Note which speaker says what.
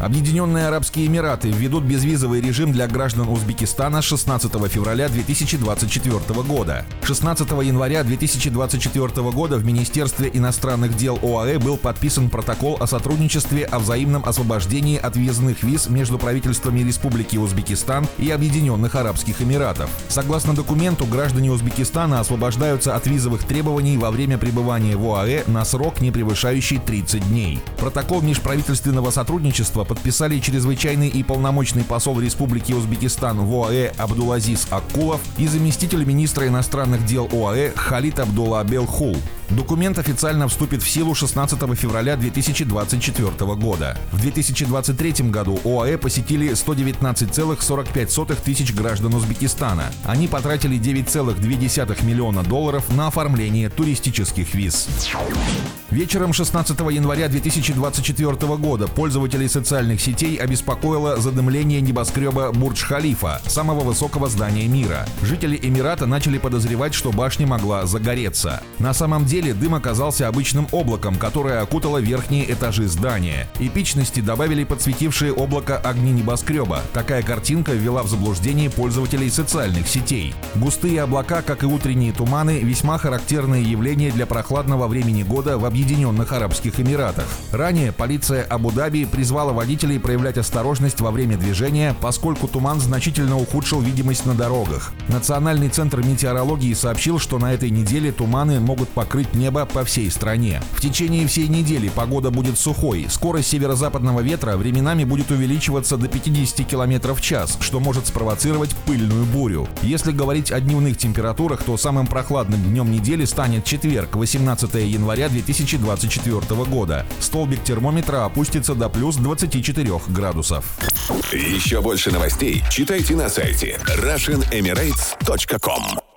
Speaker 1: Объединенные Арабские Эмираты введут безвизовый режим для граждан Узбекистана с 16 февраля 2024 года. 16 января 2024 года в Министерстве иностранных дел ОАЭ был подписан протокол о сотрудничестве о взаимном освобождении от въездных виз между правительствами Республики Узбекистан и Объединенных Арабских Эмиратов. Согласно документу, граждане Узбекистана освобождаются от визовых требований во время пребывания в ОАЭ на срок, не превышающий 30 дней. Протокол межправительственного сотрудничества подписали чрезвычайный и полномочный посол Республики Узбекистан в ОАЭ Абдулазиз Аккулов и заместитель министра иностранных дел ОАЭ Халид Абдулла Белхул. Документ официально вступит в силу 16 февраля 2024 года. В 2023 году ОАЭ посетили 119,45 тысяч граждан Узбекистана. Они потратили 9,2 миллиона долларов на оформление туристических виз. Вечером 16 января 2024 года пользователей социальных сетей обеспокоило задымление небоскреба Бурдж-Халифа, самого высокого здания мира. Жители Эмирата начали подозревать, что башня могла загореться. На самом деле деле дым оказался обычным облаком, которое окутало верхние этажи здания. Эпичности добавили подсветившие облако огни небоскреба. Такая картинка ввела в заблуждение пользователей социальных сетей. Густые облака, как и утренние туманы, весьма характерное явление для прохладного времени года в Объединенных Арабских Эмиратах. Ранее полиция Абу-Даби призвала водителей проявлять осторожность во время движения, поскольку туман значительно ухудшил видимость на дорогах. Национальный центр метеорологии сообщил, что на этой неделе туманы могут покрыть закрыть небо по всей стране. В течение всей недели погода будет сухой. Скорость северо-западного ветра временами будет увеличиваться до 50 км в час, что может спровоцировать пыльную бурю. Если говорить о дневных температурах, то самым прохладным днем недели станет четверг, 18 января 2024 года. Столбик термометра опустится до плюс 24 градусов.
Speaker 2: Еще больше новостей читайте на сайте RussianEmirates.com